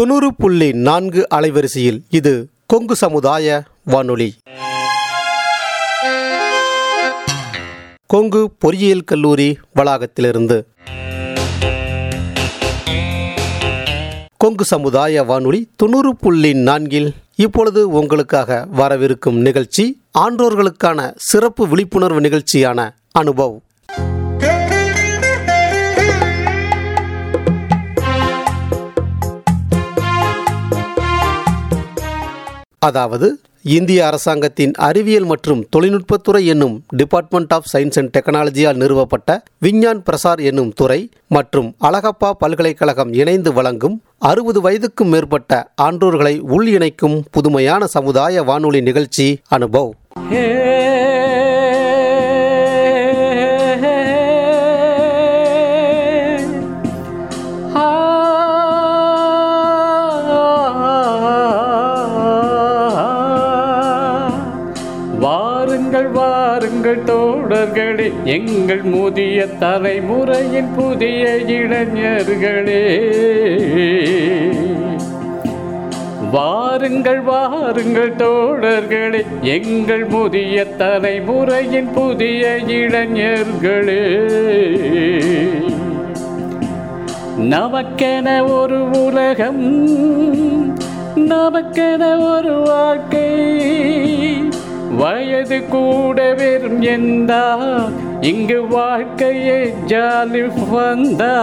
தொண்ணூறு புள்ளி நான்கு அலைவரிசையில் இது கொங்கு சமுதாய வானொலி. கொங்கு பொறியியல் கல்லூரி வளாகத்திலிருந்து. கொங்கு சமுதாய வானொலி தொண்ணூறு புள்ளி நான்கில் இப்பொழுது உங்களுக்காக வரவிருக்கும் நிகழ்ச்சி ஆன்றோர்களுக்கான சிறப்பு விழிப்புணர்வு நிகழ்ச்சியான அனுபவ். அதாவது இந்திய அரசாங்கத்தின் அறிவியல் மற்றும் தொழில்நுட்பத்துறை என்னும் டிபார்ட்மெண்ட் ஆஃப் சயின்ஸ் அண்ட் டெக்னாலஜியால் நிறுவப்பட்ட விஞ்ஞான் பிரசார் என்னும் துறை மற்றும் அழகப்பா பல்கலைக்கழகம் இணைந்து வழங்கும் அறுபது வயதுக்கும் மேற்பட்ட ஆன்றோர்களை உள் இணைக்கும் புதுமையான சமுதாய வானொலி நிகழ்ச்சி அனுபவ். வாருங்கள் வாருங்கள் தோழர்களே எங்கள் முதிய தலைமுறையின் புதிய இளைஞர்களே. வாருங்கள் வாருங்கள் தோழர்களே எங்கள் முதிய தலைமுறையின் புதிய இளைஞர்களே. நமக்கென ஒரு உலகம் நமக்கென ஒரு வாழ்க்கை. வயது கூட வெறும் எந்தா இங்கு வாழ்க்கையே ஜாலி வந்தா.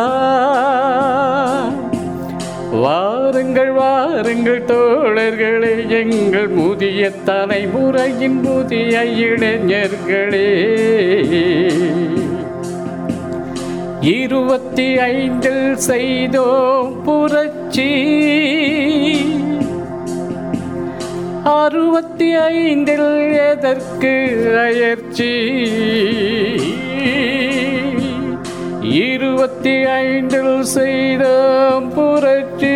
வாருங்கள் வாருங்கள் தோழர்களே எங்கள் முதிய தலைமுறையின் புதிய இளைஞர்களே. இருபத்தி ஐந்தில் செய்தோம் புரட்சி. அறுபத்தி ஐந்தில் எதற்கு அயற்சி இருபத்தி ஐந்தில் செய்த புரட்சி.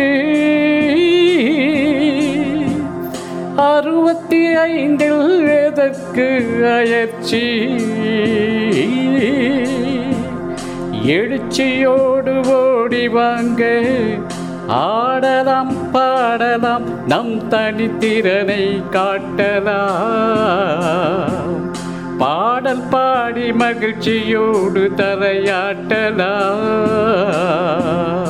அறுபத்தி ஐந்தில் எதற்கு அயற்சி எழுச்சியோடு ஓடி வாங்க ஆடலாம் பாடலாம். நம் தனித்திறனை காட்டலாம். பாடல் பாடி மகிழ்ச்சியோடு தரையாட்டலாம்.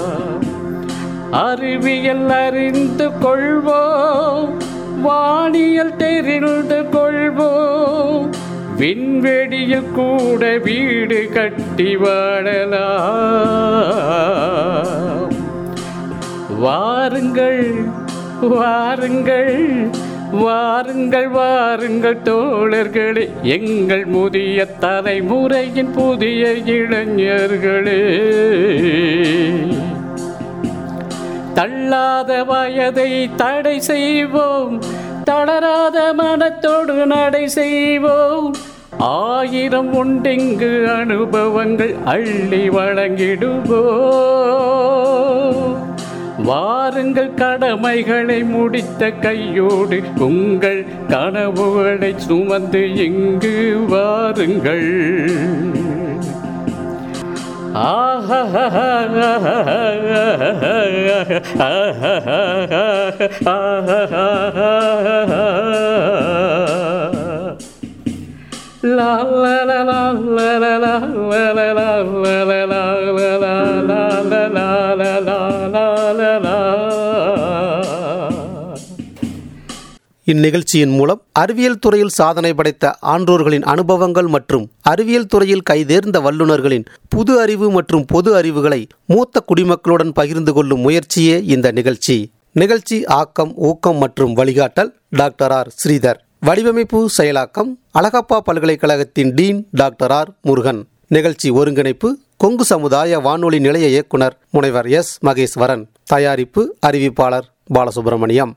அறிவியல் அறிந்து கொள்வோம். வானியல் தெரிந்து கொள்வோம். விண்வெளியில் கூட வீடு கட்டி வாழலாம். வாருங்கள் வாருங்கள் வாருங்கள் வாருங்கள் தோழர்களே. எங்கள் முதிய தலைமுறையின் புதிய இளைஞர்களே. தள்ளாத வயதை தடை செய்வோம் தளராத மனத்தோடு நடை செய்வோம். ஆயிரம் உண்டிங்கு அனுபவங்கள் அள்ளி வழங்கிடுவோம். வாருங்கள் கடமைகளை முடித்த கையோடு உங்கள் கனவுகளை சுமந்து இங்கு வாருங்கள். லா லா லா லா லா லா லா லா லா லா லா லா லா லா லா லா இந்நிகழ்ச்சியின் மூலம் அறிவியல் துறையில் சாதனை படைத்த ஆன்றோர்களின் அனுபவங்கள் மற்றும் அறிவியல் துறையில் கைதேர்ந்த வல்லுநர்களின் புது அறிவு மற்றும் பொது அறிவுகளை மூத்த குடிமக்களுடன் பகிர்ந்து கொள்ளும் முயற்சியே இந்த நிகழ்ச்சி. நிகழ்ச்சி ஆக்கம் ஊக்கம் மற்றும் வழிகாட்டல் டாக்டர் ஆர். ஸ்ரீதர். வடிவமைப்பு செயலாக்கம் அழகப்பா பல்கலைக்கழகத்தின் டீன் டாக்டர் ஆர். முருகன். நிகழ்ச்சி ஒருங்கிணைப்பு கொங்கு சமுதாய வானொலி நிலைய இயக்குனர் முனைவர் எஸ். மகேஸ்வரன். தயாரிப்பு அறிவிப்பாளர் பாலசுப்ரமணியம்.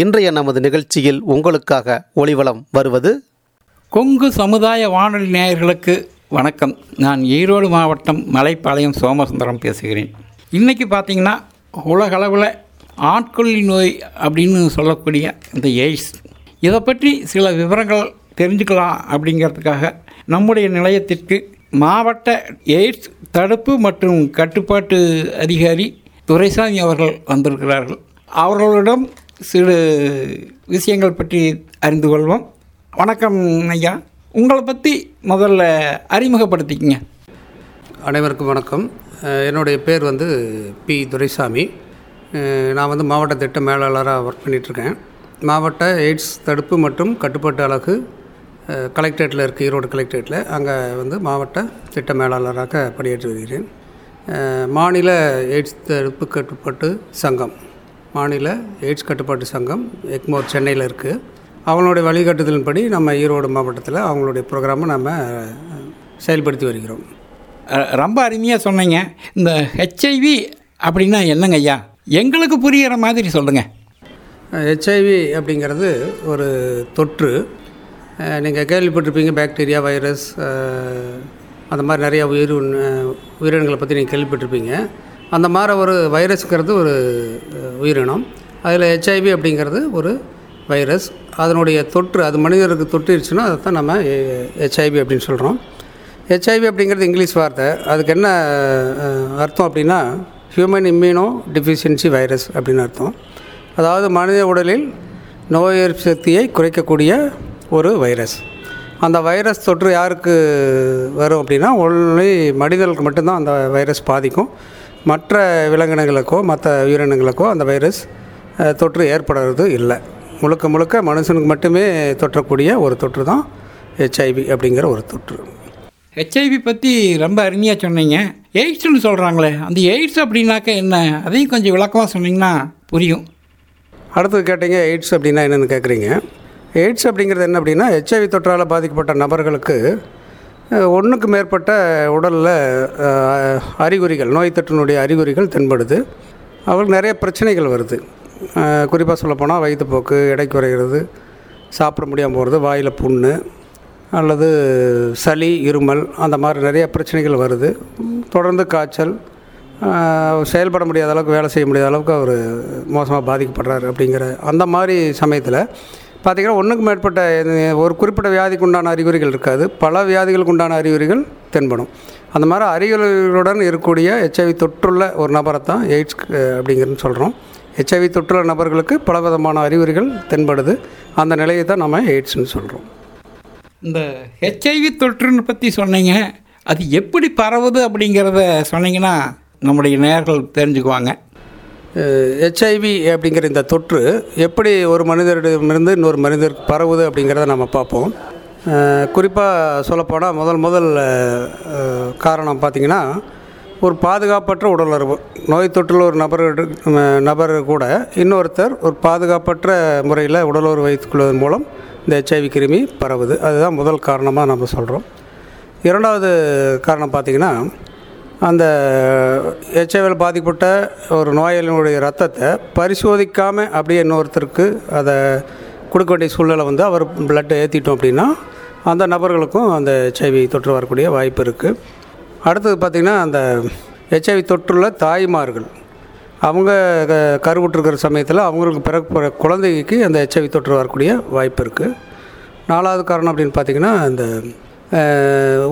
இன்றைய நமது நிகழ்ச்சியில் உங்களுக்காக ஒளிவளம் வருவது கொங்கு சமுதாய வானொலி நேயர்களுக்கு வணக்கம். நான் ஈரோடு மாவட்டம் மலைப்பாளையம் சோமசுந்தரம் பேசுகிறேன். இன்றைக்கி பார்த்தீங்கன்னா உலகளவில் ஆட்கொள்ளி நோய் அப்படின்னு சொல்லக்கூடிய இந்த எய்ட்ஸ். இதை பற்றி சில விவரங்கள் தெரிஞ்சுக்கலாம் அப்படிங்கிறதுக்காக நம்முடைய நிலையத்திற்கு மாவட்ட எய்ட்ஸ் தடுப்பு மற்றும் கட்டுப்பாட்டு அதிகாரி துரைசாமி அவர்கள் வந்திருக்கிறார்கள். அவர்களிடம் சிறு விஷயங்கள் பற்றி அறிந்து கொள்வோம். வணக்கம் ஐயா. உங்களை பற்றி முதல்ல அறிமுகப்படுத்திக்கங்க. அனைவருக்கும் வணக்கம். என்னுடைய பேர் வந்து பி. துரைசாமி. நான் வந்து மாவட்ட திட்ட மேலாளராக ஒர்க் பண்ணிகிட்ருக்கேன் மாவட்ட எய்ட்ஸ் தடுப்பு மற்றும் கட்டுப்பாட்டு அலகு கலெக்டரேட்டில் இருக்குது ஈரோடு கலெக்டரேட்டில் அங்கே வந்து மாவட்ட திட்ட மேலாளராக பணியாற்றி வருகிறேன். மாநில எய்ட்ஸ் தடுப்பு கட்டுப்பாட்டு சங்கம். மாநில எய்ட்ஸ் கட்டுப்பாட்டு சங்கம் எக்மோர் சென்னையில் இருக்குது அவங்களுடைய வழிகாட்டுதலின்படி நம்ம ஈரோடு மாவட்டத்தில் அவங்களுடைய ப்ரோக்ராமை நம்ம செயல்படுத்தி வருகிறோம். ரொம்ப அருமையாக சொன்னீங்க. இந்த ஹெச்ஐவி அப்படின்னா என்னங்க ஐயா? எங்களுக்கு புரிகிற மாதிரி சொல்லுங்கள் ஹெச்ஐவி அப்படிங்கிறது ஒரு தொற்று. நீங்கள் கேள்விப்பட்டிருப்பீங்க பாக்டீரியா வைரஸ் அந்த மாதிரி நிறையா உயிர் உயிரினங்களை பற்றி நீங்கள் கேள்விப்பட்டிருப்பீங்க. அந்த மாதிரி ஒரு வைரஸுங்கிறது ஒரு உயிரினம். அதில் ஹெச்ஐவி அப்படிங்கிறது ஒரு வைரஸ். அதனுடைய தொற்று அது மனிதருக்கு தொற்றிருச்சுன்னா அதை தான் நம்ம ஹெச்ஐவி அப்படின்னு சொல்கிறோம் ஹெச்ஐவி அப்படிங்கிறது இங்கிலீஷ் வார்த்தை. அதுக்கு என்ன அர்த்தம் அப்படின்னா ஹியூமன் இம்யூனோ டிஃபிஷியன்சி வைரஸ் அப்படின்னு அர்த்தம். அதாவது மனித உடலில் நோய் எதிர்ப்பு சக்தியை குறைக்கக்கூடிய ஒரு வைரஸ். அந்த வைரஸ் தொற்று யாருக்கு வரும் அப்படின்னா ஒன்லி மனிதர்களுக்கு மட்டும்தான் அந்த வைரஸ் பாதிக்கும். மற்ற விலங்கினங்களுக்கோ மற்ற உயிரினங்களுக்கோ அந்த வைரஸ் தொற்று ஏற்படுறது இல்லை. முழுக்க முழுக்க மனுஷனுக்கு மட்டுமே தொற்றக்கூடிய ஒரு தொற்று தான் ஹெச்ஐவி அப்படிங்கிற ஒரு தொற்று. ஹெச்ஐவி பற்றி ரொம்ப அருமையாக சொன்னீங்க. எய்ட்ஸ்னு சொல்கிறாங்களே அந்த எய்ட்ஸ் அப்படின்னாக்க என்ன? அதையும் கொஞ்சம் விளக்கமாக சொன்னீங்கன்னா புரியும். அடுத்தது கேட்டீங்க எய்ட்ஸ் அப்படின்னா என்னென்னு கேட்குறீங்க எய்ட்ஸ் அப்படிங்கிறது என்ன அப்படின்னா ஹெச்ஐவி தொற்றால் பாதிக்கப்பட்ட நபர்களுக்கு ஒன்றுக்கு மேற்பட்ட உடலில் அறிகுறிகள் நோய் தொற்றினுடைய அறிகுறிகள் தென்படுது. அவளுக்கு நிறைய பிரச்சனைகள் வருது. குறிப்பாக சொல்லப்போனால் வயிற்றுப்போக்கு எடை குறைகிறது சாப்பிட முடியாமல் போகிறது வாயில் புண்ணு அல்லது சளி இருமல் அந்த மாதிரி நிறைய பிரச்சனைகள் வருது. தொடர்ந்து காய்ச்சல் செயல்பட முடியாத அளவுக்கு வேலை செய்ய முடியாத அளவுக்கு அவர் மோசமாக பாதிக்கப்படுறாரு அப்படிங்கிற அந்த மாதிரி சமயத்தில் பார்த்திங்கன்னா ஒன்றுக்கு மேற்பட்ட ஒரு குறிப்பிட்ட வியாதிக்கு உண்டான அறிகுறிகள் இருக்காது. பல வியாதிகளுக்கு உண்டான அறிகுறிகள் தென்படும். அந்த மாதிரி அறிகுறிகளுடன் இருக்கக்கூடிய ஹெச்ஐவி தொற்றுள்ள ஒரு நபரை தான் எய்ட்ஸ் அப்படிங்கிறது அப்படிங்கிறதுன்னு சொல்கிறோம் ஹெச்ஐவி தொற்றுள்ள நபர்களுக்கு பல விதமான அறிகுறிகள் தென்படுது. அந்த நிலையை தான் நம்ம எய்ட்ஸ்னு சொல்கிறோம் இந்த ஹெச்ஐவி தொற்றுன்னு பற்றி சொன்னீங்க. அது எப்படி பரவுது அப்படிங்கிறத சொன்னீங்கன்னா நம்முடைய நேயர்கள் தெரிஞ்சுக்குவாங்க. ஹெச்ஐவி அப்படிங்கிற இந்த தொற்று எப்படி ஒரு மனிதரிடமிருந்து இன்னொரு மனிதருக்கு பரவுது அப்படிங்கிறத நம்ம பார்ப்போம். குறிப்பாக சொல்லப்போனால் முதல் முதல் காரணம் பார்த்திங்கன்னா ஒரு பாதுகாப்பற்ற உடலுறவு. நோய் தொற்றுள்ள ஒரு நபர் நபர் கூட இன்னொருத்தர் ஒரு பாதுகாப்பற்ற முறையில் உடலுறவு வைத்துக்கொள்வதன் மூலம் இந்த ஹெச்ஐவி கிருமி பரவுது. அதுதான் முதல் காரணமாக நம்ம சொல்கிறோம் இரண்டாவது காரணம் பார்த்திங்கன்னா அந்த ஹெச்ஐவியில் பாதிக்கப்பட்ட ஒரு நோயாளியினுடைய ரத்தத்தை பரிசோதிக்காமல் அப்படியே இன்னொருத்தருக்கு அதை கொடுக்க வேண்டிய சூழ்நிலை வந்து அவர் பிளட்டை ஏற்றிட்டோம் அப்படின்னா அந்த நபர்களுக்கும் அந்த ஹெச்ஐவி தொற்று வரக்கூடிய வாய்ப்பு இருக்குது அடுத்தது பார்த்திங்கன்னா அந்த ஹெச்ஐவி தொற்றுள்ள தாய்மார்கள். அவங்க க- கருவுற்றிருக்கிற சமயத்தில் அவங்களுக்கு பிறகு குழந்தைக்கு அந்த ஹெச்ஐவி தொற்று வரக்கூடிய வாய்ப்பு இருக்குது நாலாவது காரணம் அப்படின்னு பார்த்திங்கன்னா இந்த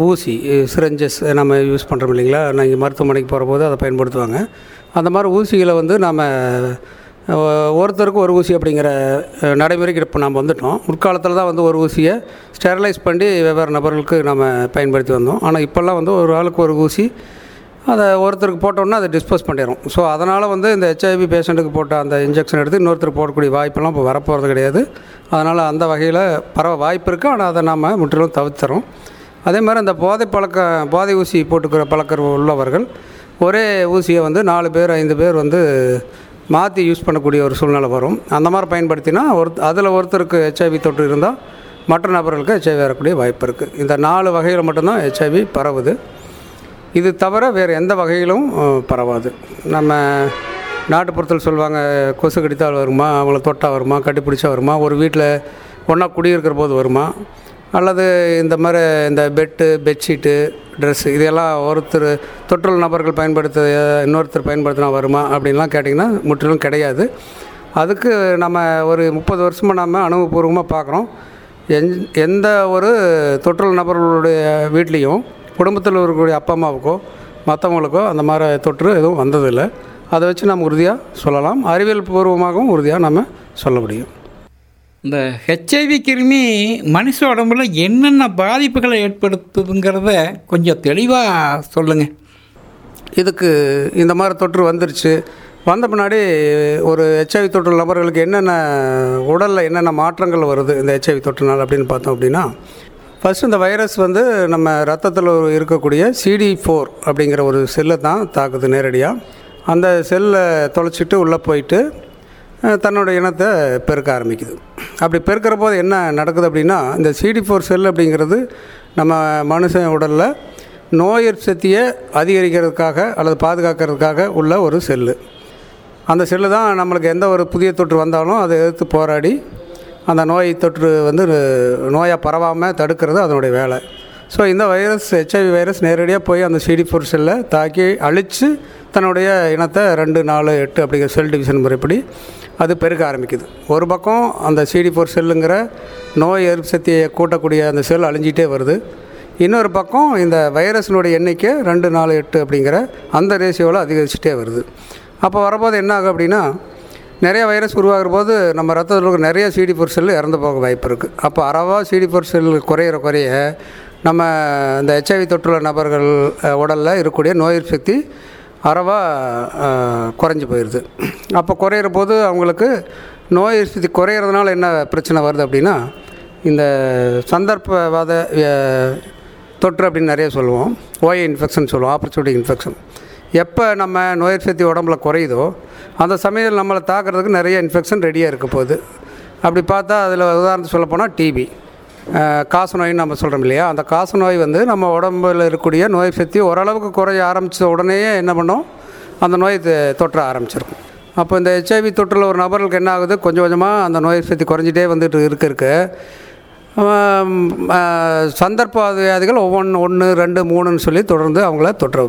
ஊசி சிரஞ்சஸ் நம்ம யூஸ் பண்ணுறோம் இல்லைங்களா? நாங்கள் மருத்துவமனைக்கு போகிறபோது அதை பயன்படுத்துவாங்க. அந்த மாதிரி ஊசிகளை வந்து நாம் ஒருத்தருக்கு ஒரு ஊசி அப்படிங்கிற நடைமுறைக்கு இப்போ நம்ம வந்துட்டோம். முற்காலத்தில் தான் வந்து ஒரு ஊசியை ஸ்டெர்லைஸ் பண்ணி வெவ்வேறு நபர்களுக்கு நம்ம பயன்படுத்தி வந்தோம். ஆனால் இப்போல்லாம் வந்து ஒரு ஆளுக்கு ஒரு ஊசி அதை ஒருத்தருக்கு போட்டோன்னா அதை டிஸ்போஸ் பண்ணிடும் ஸோ அதனால் வந்து இந்த ஹெச்ஐவி பேஷண்ட்டுக்கு போட்ட அந்த இன்ஜெக்ஷன் எடுத்து இன்னொருத்தர் போடக்கூடிய வாய்ப்பெல்லாம் இப்போ வரப்போகிறது கிடையாது. அதனால் அந்த வகையில் பரவ வாய்ப்பு இருக்குது ஆனால் அதை நாம் முற்றிலும் தவிர்த்துறோம். அதே மாதிரி அந்த போதை பழக்க போதை ஊசி போட்டுக்கிற பழக்கம் உள்ளவர்கள் ஒரே ஊசியை வந்து நாலு பேர் ஐந்து பேர் வந்து மாற்றி யூஸ் பண்ணக்கூடிய ஒரு சூழ்நிலை வரும். அந்த மாதிரி பயன்படுத்தினா ஒரு அதில் ஒருத்தருக்கு ஹெச்ஐவி தொற்று இருந்தால் மற்ற நபர்களுக்கு ஹெச்ஐவி வரக்கூடிய வாய்ப்பு இருக்குது இந்த நாலு வகையில் மட்டும்தான் ஹெச்ஐவி பரவுது. இது தவிர வேறு எந்த வகையிலும் பரவாது. நம்ம நாட்டுப்புறத்தில் சொல்லுவாங்க கொசு கடித்தால் வருமா அவங்கள தொட்டால் வருமா கட்டிப்பிடிச்சா வருமா ஒரு வீட்டில் ஒன்றா குடியிருக்கிற போது வருமா அல்லது இந்த மாதிரி இந்த பெட்டு பெட்ஷீட்டு ட்ரெஸ்ஸு இதெல்லாம் ஒருத்தர் தொற்றுள்ள நபர்கள் பயன்படுத்த இன்னொருத்தர் பயன்படுத்தினா வருமா அப்படின்லாம் கேட்டிங்கன்னா முற்றிலும் கிடையாது. அதுக்கு நம்ம ஒரு முப்பது வருஷமாக நம்ம அனுபவபூர்வமாக பார்க்குறோம். எந் எந்த ஒரு தொற்றுள்ள நபர்களுடைய வீட்லேயும் குடும்பத்தில் இருக்கக்கூடிய அப்பா அம்மாவுக்கோ மற்றவங்களுக்கோ அந்த மாதிரி தொற்று எதுவும் வந்ததில்லை. அதை வச்சு நம்ம உறுதியாக சொல்லலாம். அறிவியல் பூர்வமாகவும் உறுதியாக நம்ம சொல்ல முடியும். இந்த ஹெச்ஐவி கிருமி மனுஷ உடம்புல என்னென்ன பாதிப்புகளை ஏற்படுத்துதுங்கிறத கொஞ்சம் தெளிவாக சொல்லுங்கள் இதுக்கு இந்த மாதிரி தொற்று வந்துருச்சு. வந்த பின்னாடி ஒரு ஹெச்ஐவி தொற்று நபர்களுக்கு என்னென்ன உடலில் என்னென்ன மாற்றங்கள் வருது இந்த ஹெச்ஐவி தொற்றுனால் அப்படின்னு பார்த்தோம் அப்படின்னா ஃபஸ்ட்டு இந்த வைரஸ் வந்து நம்ம ரத்தத்தில் இருக்கக்கூடிய சிடி ஃபோர் அப்படிங்கிற ஒரு செல்லை தான் தாக்குது நேரடியாக அந்த செல்லை தொலைச்சிட்டு உள்ளே போயிட்டு தன்னோட இனத்தை பெருக்க ஆரம்பிக்குது. அப்படி பெருக்கிற போது என்ன நடக்குது அப்படின்னா இந்த சிடி ஃபோர் செல் அப்படிங்கிறது நம்ம மனுஷன் உடலில் நோய் சக்தியை அதிகரிக்கிறதுக்காக அல்லது பாதுகாக்கிறதுக்காக உள்ள ஒரு செல்லு அந்த செல்லு தான் நம்மளுக்கு எந்த ஒரு புதிய தொற்று வந்தாலும் அதை எதிர்த்து போராடி அந்த நோய் தொற்று வந்து நோயாக பரவாமல் தடுக்கிறது அதனுடைய வேலை. ஸோ இந்த வைரஸ் ஹெச்ஐவி வைரஸ் நேரடியாக போய் அந்த சிடி ஃபோர் செல்லை தாக்கி அழித்து தன்னுடைய இனத்தை ரெண்டு நாலு எட்டு அப்படிங்கிற செல் டிவிஷன் முறைப்படி அது பெருக்க ஆரம்பிக்குது. ஒரு பக்கம் அந்த சிடி ஃபோர் செல்லுங்கிற நோய் எதிர்ப்பு சக்தியை கூட்டக்கூடிய அந்த செல் அழிஞ்சிட்டே வருது. இன்னொரு பக்கம் இந்த வைரஸினுடைய எண்ணிக்கை ரெண்டு நாலு எட்டு அப்படிங்கிற அந்த ரேஷியோவில் அதிகரிச்சுட்டே வருது. அப்போ வரபோது என்ன ஆகும் அப்படின்னா நிறைய வைரஸ் உருவாகிற போது நம்ம ரத்தத்தில் இருக்கிற நிறைய சிடி ஃபோர் செல் இறந்து போக வாய்ப்பு இருக்குது அப்போ அறவா சிடி ஃபோர் செல் குறையிற குறைய நம்ம இந்த ஹெச்ஐவி தொற்றுள்ள நபர்கள் உடலில் இருக்கக்கூடிய நோய் சக்தி அறவாக குறைஞ்சி போயிடுது அப்போ குறையிற போது அவங்களுக்கு நோய் சக்தி குறையிறதுனால என்ன பிரச்சனை வருது அப்படின்னா இந்த சந்தர்ப்பவாத தொற்று அப்படின்னு நிறைய சொல்லுவோம். ஓஏ இன்ஃபெக்ஷன் சொல்லுவோம் ஆப்பர்ச்சுனிட்டி இன்ஃபெக்ஷன் எப்போ நம்ம நோய் சக்தி உடம்புல குறையுதோ அந்த சமயத்தில் நம்மளை தாக்குறதுக்கு நிறைய இன்ஃபெக்ஷன் ரெடியாக இருக்க போகுது. அப்படி பார்த்தா அதில் உதாரணத்துக்கு சொல்லப்போனால் டிபி காச நோயின்னு நம்ம சொல்கிறோம் இல்லையா? அந்த காச நோய் வந்து நம்ம உடம்புல இருக்கக்கூடிய நோய் சக்தி ஓரளவுக்கு குறைய ஆரம்பித்த உடனேயே என்ன பண்ணோம்? அந்த நோய் தொற்ற ஆரம்பிச்சிருக்கும் அப்போ இந்த ஹெச்ஐவி தொற்றில் ஒரு நபர்களுக்கு என்ன ஆகுது? கொஞ்சம் கொஞ்சமாக அந்த நோய் சக்தி குறைஞ்சிட்டே வந்துட்டு இருக்க இருக்க. சந்தர்ப்பவாதிகள் சந்தர்ப்ப வியாதிகள் ஒவ்வொன்று ஒன்று ரெண்டு மூணுன்னு சொல்லி தொடர்ந்து அவங்கள தொற்று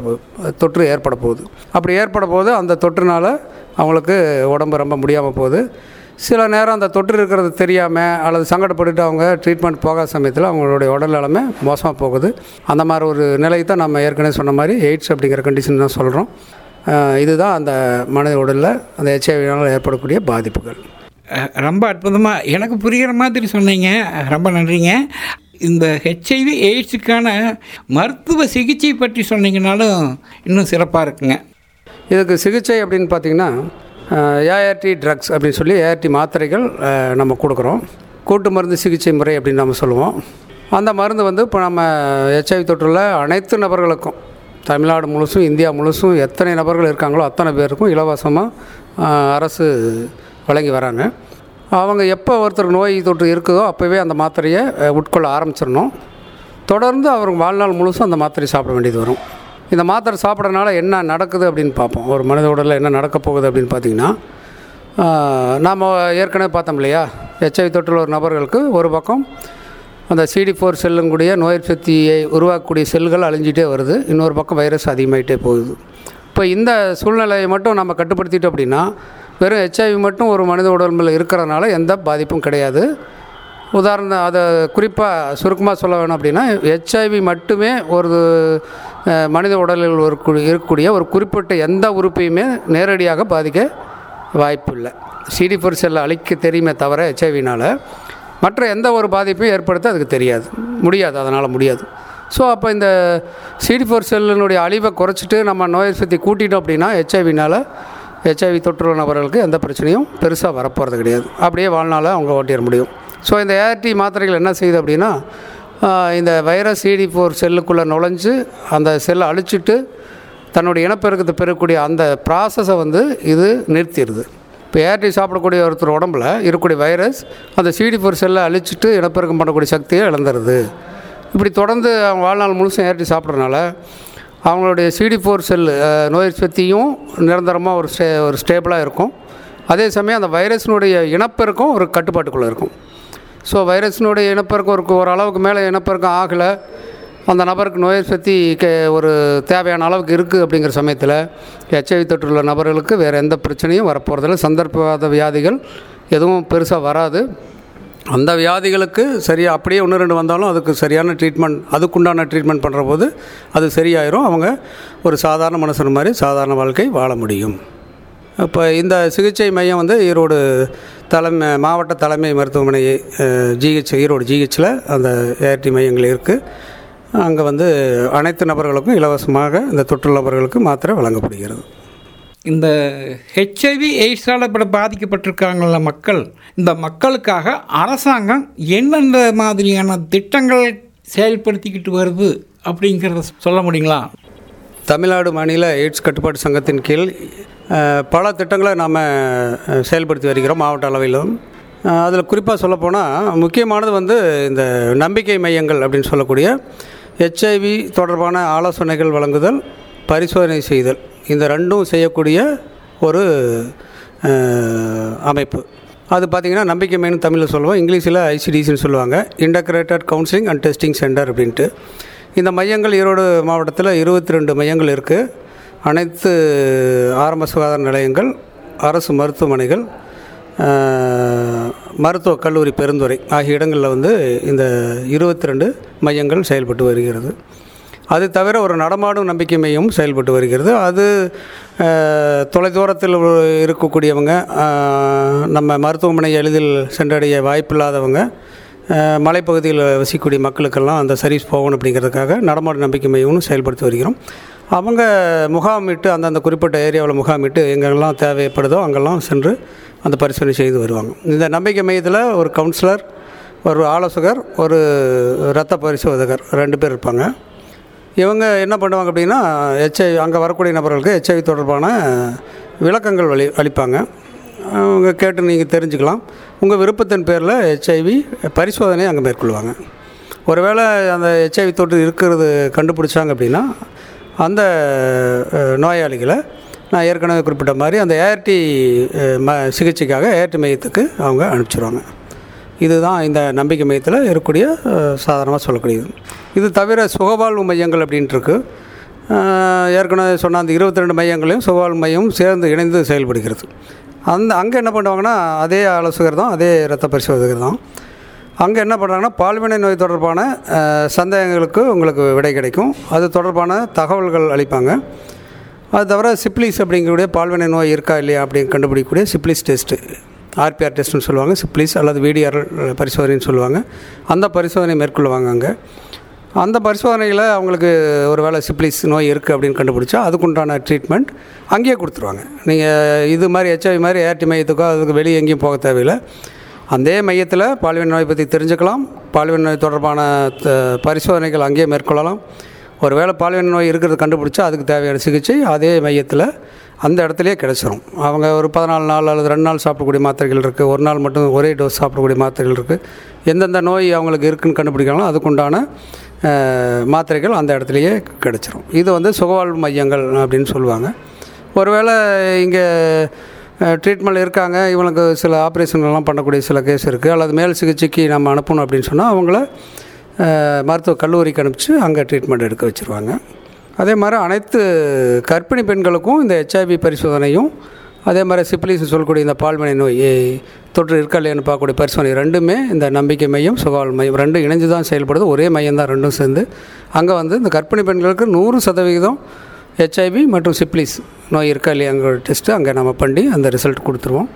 தொற்று ஏற்பட போகுது. அப்படி ஏற்பட போது அந்த தொற்றுனால் அவங்களுக்கு உடம்பு ரொம்ப முடியாமல் போகுது. சில நேரம் அந்த தொற்று இருக்கிறது தெரியாமல் அல்லது சங்கடப்பட்டுட்டு அவங்க ட்ரீட்மெண்ட் போகாத சமயத்தில் அவங்களுடைய உடல் நிலைமை மோசமாக போகுது. அந்த மாதிரி ஒரு நிலையை தான் நம்ம ஏற்கனவே சொன்ன மாதிரி எய்ட்ஸ் அப்படிங்கிற கண்டிஷன் தான் சொல்கிறோம் இதுதான் அந்த மனித உடலில் அந்த ஹெச்ஐவினால் ஏற்படக்கூடிய பாதிப்புகள். ரொம்ப அற்புதமாக எனக்கு புரிகிற மாதிரி சொன்னீங்க. ரொம்ப நன்றிங்க. இந்த ஹெச்ஐவி எய்ட்ஸுக்கான மருத்துவ சிகிச்சை பற்றி சொன்னீங்கனாலும் இன்னும் சிறப்பாக இருக்குங்க. இதுக்கு சிகிச்சை அப்படின்னு பார்த்தீங்கன்னா ஏஆர்டி ட்ரக்ஸ் அப்படின்னு சொல்லி ஏஆர்டி மாத்திரைகள் நம்ம கொடுக்குறோம். கூட்டு மருந்து சிகிச்சை முறை அப்படின்னு நம்ம சொல்லுவோம். அந்த மருந்து வந்து இப்போ நம்ம ஹெச்ஐவி தொற்றுள்ள அனைத்து நபர்களுக்கும் தமிழ்நாடு முழுசும் இந்தியா முழுசும் எத்தனை நபர்கள் இருக்காங்களோ அத்தனை பேருக்கும் இலவசமாக அரசு வழங்கி வராங்க. அவங்க எப்போ ஒருத்தர் நோய் தொற்று இருக்குதோ அப்போவே அந்த மாத்திரையை உட்கொள்ள ஆரம்பிச்சிடணும். தொடர்ந்து அவர் வாழ்நாள் முழுசும் அந்த மாத்திரை சாப்பிட வேண்டியது வரும். இந்த மாத்திரை சாப்பிட்றதுனால என்ன நடக்குது அப்படின்னு பார்ப்போம். ஒரு மனித உடலில் என்ன நடக்க போகுது அப்படின்னு பார்த்தீங்கன்னா நாம் ஏற்கனவே பார்த்தோம் இல்லையா? ஹெச்ஐவி தொற்றுள்ள ஒரு நபர்களுக்கு ஒரு பக்கம் அந்த சிடி ஃபோர் செல்லுங்கூடிய நோய் சக்தியை உருவாக்கக்கூடிய செல்கள் அழிஞ்சிட்டே வருது. இன்னொரு பக்கம் வைரஸ் அதிகமாகிட்டே போகுது. இப்போ இந்த சூழ்நிலையை மட்டும் நம்ம கட்டுப்படுத்திட்டோம் அப்படின்னா வெறும் ஹெச்ஐவி மட்டும் ஒரு மனித உடம்பில் இருக்கிறதுனால எந்த பாதிப்பும் கிடையாது. உதாரணம் அதை குறிப்பாக சுருக்கமாக சொல்ல வேணும் அப்படின்னா ஹெச்ஐவி மட்டுமே ஒரு மனித உடலில் ஒரு இருக்கக்கூடிய ஒரு குறிப்பிட்ட எந்த உறுப்பையுமே நேரடியாக பாதிக்க வாய்ப்பு இல்லை சிடி ஃபோர் செல்லை அழிக்க தெரியுமே தவிர ஹெச்ஐவினால் மற்ற எந்த ஒரு பாதிப்பையும் ஏற்படுத்த அதுக்கு தெரியாது. முடியாது அதனால் முடியாது. ஸோ அப்போ இந்த சிடி ஃபோர் செல்லினுடைய அழிவை குறைச்சிட்டு நம்ம நோய் சக்தி கூட்டிட்டோம் அப்படின்னா ஹெச்ஐவினால் ஹெச்ஐவி தொற்றுள்ள நபர்களுக்கு எந்த பிரச்சனையும் பெருசாக வரப்போகிறது கிடையாது. அப்படியே வாழ்நாள அவங்க ஓட்டிட முடியும். ஸோ இந்த ஏஆர்டி மாத்திரைகள் என்ன செய்யுது அப்படின்னா இந்த வைரஸ் சிடி ஃபோர் செல்லுக்குள்ளே நுழைஞ்சு அந்த செல்லை அழிச்சிட்டு தன்னுடைய இனப்பெருக்கத்தை பெறக்கூடிய அந்த ப்ராசஸை வந்து இது நிறுத்திடுது. இப்போ ஏஆர்டி சாப்பிடக்கூடிய ஒருத்தர் உடம்புல இருக்கக்கூடிய வைரஸ் அந்த சிடி ஃபோர் செல்லை அழிச்சிட்டு இனப்பெருக்கம் பண்ணக்கூடிய சக்தியை இழந்துடுது இப்படி தொடர்ந்து அவங்க வாழ்நாள் முழுசும் ஏஆர்டி சாப்பிட்றதுனால அவங்களுடைய சிடி ஃபோர் செல்லு நோய் சக்தியும் நிரந்தரமாக ஒரு ஸ்டே ஒரு ஸ்டேபிளாக இருக்கும். அதே சமயம் அந்த வைரஸினுடைய இனப்பெருக்கம் ஒரு கட்டுப்பாட்டுக்குள்ளே இருக்கும். ஸோ வைரஸினுடைய இனப்பெருக்கம் ஒரு ஓரளவுக்கு அளவுக்கு மேலே இனப்பெருக்கம் ஆகலை. அந்த நபருக்கு நோய் சக்தி கே ஒரு தேவையான அளவுக்கு இருக்குது அப்படிங்கிற சமயத்தில் ஹெச்ஐவி தொற்றுள்ள நபர்களுக்கு வேறு எந்த பிரச்சனையும் வரப்போகிறதில்ல சந்தர்ப்பவாத வியாதிகள் எதுவும் பெருசாக வராது. அந்த வியாதிகளுக்கு சரியாக அப்படியே ஒன்று ரெண்டு வந்தாலும் அதுக்கு சரியான ட்ரீட்மெண்ட் அதுக்குண்டான ட்ரீட்மெண்ட் பண்ணுற போது அது சரியாயிரும். அவங்க ஒரு சாதாரண மனுஷன் மாதிரி சாதாரண வாழ்க்கை வாழ முடியும். இப்போ இந்த சிகிச்சை மையம் வந்து ஈரோடு தலைமை மாவட்ட தலைமை மருத்துவமனை ஜிஹெச் ஈரோடு ஜிஹெச்சில் அந்த ஏஆர்டி மையங்கள் இருக்குது அங்கே வந்து அனைத்து நபர்களுக்கும் இலவசமாக இந்த தொற்று நபர்களுக்கு மாத்திரை வழங்கப்படுகிறது. இந்த ஹெச்ஐவி எய்ட்ஸால் இப்போ பாதிக்கப்பட்டிருக்காங்கள மக்கள் இந்த மக்களுக்காக அரசாங்கம் என்னென்ன மாதிரியான திட்டங்கள் செயல்படுத்திக்கிட்டு வருது அப்படிங்கிறத சொல்ல முடியுங்களா? தமிழ்நாடு மாநில எய்ட்ஸ் கட்டுப்பாட்டு சங்கத்தின் கீழ் பல திட்டங்களை நாம் செயல்படுத்தி வருகிறோம் மாவட்ட அளவிலும். அதில் குறிப்பாக சொல்லப்போனால் முக்கியமானது வந்து இந்த நம்பிக்கை மையங்கள் அப்படின்னு சொல்லக்கூடிய ஹெச்ஐவி தொடர்பான ஆலோசனைகள் வழங்குதல் பரிசோதனை செய்தல். இந்த ரெண்டும் செய்யக்கூடிய ஒரு அமைப்பு. அது பார்த்திங்கன்னா நம்பிக்கை மையம் தமிழில் சொல்லுவோம். இங்கிலீஷில் ஐசிடிசின்னு சொல்லுவாங்க. Integrated counselling and testing centre அப்படின்ட்டு. இந்த மையங்கள் ஈரோடு மாவட்டத்தில் இருபத்தி ரெண்டு மையங்கள் இருக்குது அனைத்து ஆரம்ப சுகாதார நிலையங்கள் அரசு மருத்துவமனைகள் மருத்துவக் கல்லூரி பெருந்துறை ஆகிய இடங்களில் வந்து இந்த இருபத்தி ரெண்டு மையங்கள் செயல்பட்டு வருகிறது. அது தவிர ஒரு நடமாடும் நம்பிக்கை செயல்பட்டு வருகிறது. அது தொலைதூரத்தில் இருக்கக்கூடியவங்க நம்ம மருத்துவமனை எளிதில் சென்றடைய வாய்ப்பில்லாதவங்க மலைப்பகுதியில் வசிக்கக்கூடிய மக்களுக்கெல்லாம் அந்த சர்வீஸ் போகணும் அப்படிங்கிறதுக்காக நடமாடும் நம்பிக்கை மையம்னு செயல்படுத்தி வருகிறோம். அவங்க முகாமிட்டு அந்தந்த குறிப்பிட்ட ஏரியாவில் முகாமிட்டு எங்கெல்லாம் தேவைப்படுதோ அங்கெல்லாம் சென்று அந்த பரிசோதனை செய்து வருவாங்க. இந்த நம்பிக்கை மையத்தில் ஒரு கவுன்சிலர் ஒரு ஆலோசகர் ஒரு இரத்த பரிசோதகர் ரெண்டு பேர் இருப்பாங்க. இவங்க என்ன பண்ணுவாங்க அப்படின்னா ஹெச்ஐவி அங்கே வரக்கூடிய நபர்களுக்கு ஹெச்ஐவி தொடர்பான விளக்கங்கள் வழி அளிப்பாங்க. அவங்க கேட்டு நீங்கள் தெரிஞ்சுக்கலாம். உங்கள் விருப்பத்தின் பேரில் ஹெச்ஐவி பரிசோதனை அங்கே மேற்கொள்வாங்க. ஒருவேளை அந்த ஹெச்ஐவி தொற்று இருக்கிறது கண்டுபிடிச்சாங்க அப்படின்னா அந்த நோயாளிகளை நான் ஏற்கனவே குறிப்பிட்ட மாதிரி அந்த ஏஆர்டி ம சிகிச்சைக்காக ஏஆர்டி மையத்துக்கு அவங்க அனுப்பிச்சிடுவாங்க இதுதான் இந்த நம்பிக்கை மையத்தில் இருக்கக்கூடிய சாதாரணமாக சொல்லக்கூடியது. இது தவிர சுகவாழ்வு மையங்கள் அப்படின்ட்டுருக்கு. ஏற்கனவே சொன்ன அந்த இருபத்தி ரெண்டு மையங்களையும் சுகவாழ்வு மையமும் சேர்ந்து இணைந்து செயல்படுகிறது. அந்த அங்கே என்ன பண்ணுவாங்கன்னா அதே ஆலோசகர் தான் அதே இரத்த பரிசோதகர் தான். அங்கே என்ன பண்ணுறாங்கன்னா பால்வினை நோய் தொடர்பான சந்தேகங்களுக்கு உங்களுக்கு விடை கிடைக்கும். அது தொடர்பான தகவல்கள் அளிப்பாங்க. அது தவிர சிப்ளிஸ் அப்படிங்கக்கூடிய பால்வினை நோய் இருக்கா இல்லையா அப்படின்னு கண்டுபிடிக்கக்கூடிய சிப்ளிஸ் டெஸ்ட்டு. ஆர்பிஆர் டெஸ்ட்னு சொல்லுவாங்க. சிப்ளிஸ் அல்லது விடிஆர் பரிசோதனைன்னு சொல்லுவாங்க. அந்த பரிசோதனை மேற்கொள்வாங்க அங்கே. அந்த பரிசோதனையில் அவங்களுக்கு ஒரு வேளை சிப்ளிஸ் நோய் இருக்குது அப்படின்னு கண்டுபிடிச்சா அதுக்குண்டான ட்ரீட்மெண்ட் அங்கேயே கொடுத்துருவாங்க. நீங்கள் இது மாதிரி ஹெச்ஐவி மாதிரி ஏஆர்டி மையத்துக்கோ அதுக்கு வெளியே எங்கேயும் போக தேவையில்லை. அதே மையத்தில் பால்வின் நோய் பற்றி தெரிஞ்சுக்கலாம். பால்வின் நோய் தொடர்பான பரிசோதனைகள் அங்கேயே மேற்கொள்ளலாம். ஒருவேளை பால்வினை நோய் இருக்கிறது கண்டுபிடிச்சா அதுக்கு தேவையான சிகிச்சை அதே மையத்தில் அந்த இடத்துலையே கிடச்சிரும். அவங்க ஒரு பதினாலு நாள் அல்லது ரெண்டு நாள் சாப்பிடக்கூடிய மாத்திரைகள் இருக்குது ஒரு நாள் மட்டும் ஒரே டோஸ் சாப்பிடக்கூடிய மாத்திரைகள் இருக்குது எந்தெந்த நோய் அவங்களுக்கு இருக்குன்னு கண்டுபிடிக்கலாம் அதுக்குண்டான மாத்திரைகள் அந்த இடத்துலையே கிடச்சிரும். இது வந்து சுகவாழ்வு மையங்கள் அப்படின்னு சொல்லுவாங்க. ஒருவேளை இங்கே ட்ரீட்மெண்ட் இருக்காங்க. இவங்களுக்கு சில ஆப்ரேஷன்லாம் பண்ணக்கூடிய சில கேஸ் இருக்குது அல்லது மேல் சிகிச்சைக்கு நம்ம அனுப்பணும் அப்படின்னு சொன்னால் அவங்கள மருத்துவக் கல்லூரிக்கு அனுப்பிச்சு அங்கே ட்ரீட்மெண்ட் எடுக்க வச்சுருவாங்க. அதே மாதிரி அனைத்து கர்ப்பிணி பெண்களுக்கும் இந்த ஹெச்ஐவி பரிசோதனையும் அதே மாதிரி சிப்பிலிஸ் சொல்லக்கூடிய இந்த பால்வினை நோய் தொற்று இருக்கா இல்லையான்னு பார்க்கக்கூடிய பரிசோதனை ரெண்டுமே இந்த நம்பிக்கை மையம் சுகாதார மையம் ரெண்டும் இணைஞ்சு தான் செயல்படுது. ஒரே மையம் தான் ரெண்டும் சேர்ந்து. அங்கே வந்து இந்த கர்ப்பிணி பெண்களுக்கு நூறு சதவிகிதம் ஹெச்ஐவி மற்றும் சிப்ளிஸ் நோய் இருக்கா இல்லையாங்கிற டெஸ்ட்டு அங்கே நம்ம பண்ணி அந்த ரிசல்ட் கொடுத்துருவோம்.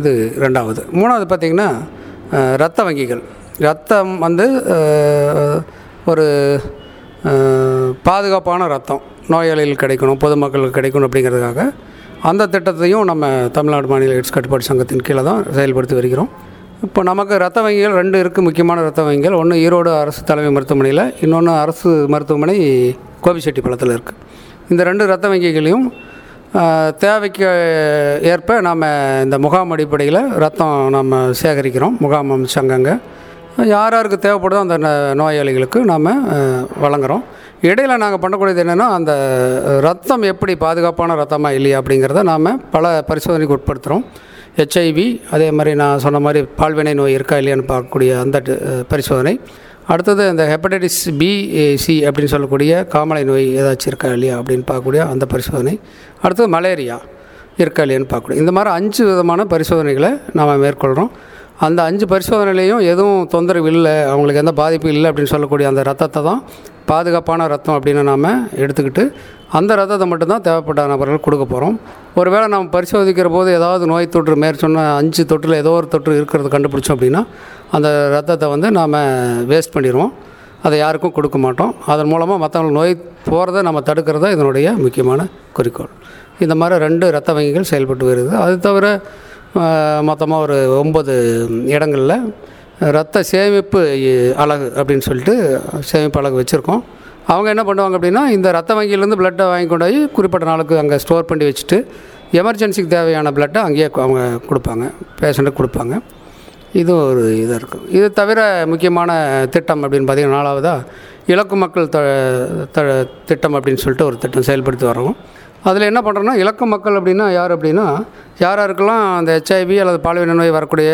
இது ரெண்டாவது. மூணாவது பார்த்திங்கன்னா ரத்த வங்கிகள். ரத்தம் வந்து ஒரு பாதுகாப்பான ரத்தம் நோயாளிகள் கிடைக்கணும் பொதுமக்களுக்கு கிடைக்கணும் அப்படிங்கிறதுக்காக அந்த திட்டத்தையும் நம்ம தமிழ்நாடு மாநில எய்ட்ஸ் கட்டுப்பாடு சங்கத்தின் கீழே தான் செயல்படுத்தி வருகிறோம். இப்போ நமக்கு ரத்த வங்கிகள் ரெண்டு இருக்குது முக்கியமான ரத்த வங்கிகள். ஒன்று ஈரோடு அரசு தலைமை மருத்துவமனையில் இன்னொன்று அரசு மருத்துவமனை கோபிச்செட்டிப்பாளையத்தில் இருக்குது இந்த ரெண்டு ரத்த வங்கிகளையும் தேவைக்கு ஏற்ப நாம் இந்த முகாம் அடிப்படையில் ரத்தம் நம்ம சேகரிக்கிறோம் முகாம் சங்கங்கள் யார் யாருக்கு தேவைப்படுதோ அந்த ந- நோயாளிகளுக்கு நாம் வழங்குறோம். இடையில் நாங்கள் பண்ணக்கூடியது என்னென்னா அந்த ரத்தம் எப்படி பாதுகாப்பான ரத்தமாக இல்லையா அப்படிங்கிறத நாம் பல பரிசோதனைக்கு உட்படுத்துகிறோம் ஹெச்ஐவி அதே மாதிரி நான் சொன்ன மாதிரி பால்வினை நோய் இருக்கா இல்லையான்னு பார்க்கக்கூடிய அந்த பரிசோதனை. அடுத்தது இந்த ஹெப்படைட்டிஸ் பி சி அப்படின்னு சொல்லக்கூடிய காமலை நோய் ஏதாச்சும் இருக்கா இல்லையா அப்படின்னு பார்க்கக்கூடிய அந்த பரிசோதனை. அடுத்தது மலேரியா இருக்கா இல்லையான்னு பார்க்கக்கூடிய இந்த மாதிரி அஞ்சு விதமான பரிசோதனைகளை நாம் மேற்கொள்கிறோம் அந்த அஞ்சு பரிசோதனையிலையும் எதுவும் தொந்தரவு இல்லை அவங்களுக்கு எந்த பாதிப்பும் இல்லை அப்படின்னு சொல்லக்கூடிய அந்த ரத்தத்தை தான் பாதுகாப்பான ரத்தம் அப்படின்னு நாம் எடுத்துக்கிட்டு அந்த ரத்தத்தை மட்டும்தான் தேவைப்பட்ட நபர்கள் கொடுக்க போகிறோம் ஒருவேளை நம்ம பரிசோதிக்கிற போது ஏதாவது நோய் தொற்று மேற்சொன்ன அஞ்சு தொற்றில் ஏதோ ஒரு தொற்று இருக்கிறது கண்டுபிடிச்சோம் அப்படின்னா அந்த ரத்தத்தை வந்து நாம் வேஸ்ட் பண்ணிடுவோம். அதை யாருக்கும் கொடுக்க மாட்டோம். அதன் மூலமாக மற்றவங்க நோய் போகிறத நம்ம தடுக்கிறது தான் இதனுடைய முக்கியமான குறிக்கோள். இந்த மாதிரி ரெண்டு ரத்த வங்கிகள் செயல்பட்டு வருது. அது தவிர மொத்தமாக ஒரு ஒம்பது இடங்களில். ரத்த சேமிப்பு அழகு அலகு அப்படின்னு சொல்லிட்டு சேமிப்பு அலகு வச்சுருக்கோம். அவங்க என்ன பண்ணுவாங்க அப்படின்னா இந்த ரத்த வங்கியிலேருந்து பிளட்டை வாங்கி கொண்டு போய் குறிப்பிட்ட நாளுக்கு அங்கே ஸ்டோர் பண்ணி வச்சுட்டு எமர்ஜென்சிக்கு தேவையான பிளட்டை அங்கேயே அவங்க கொடுப்பாங்க பேஷண்ட்டுக்கு கொடுப்பாங்க. இது ஒரு இதாக இருக்கும். இது தவிர முக்கியமான திட்டம் அப்படின்னு பார்த்திங்கன்னா நாலாவதாக இலக்கு மக்கள் த த- திட்டம் அப்படின்னு சொல்லிட்டு ஒரு திட்டம் செயல்படுத்தி வரோம் அதில் என்ன பண்ணுறோன்னா இலக்கு மக்கள் அப்படின்னா யார் அப்படின்னா யார் யாருக்கெல்லாம் அந்த ஹெச்ஐவி அல்லது பாலியல் நோய் வரக்கூடிய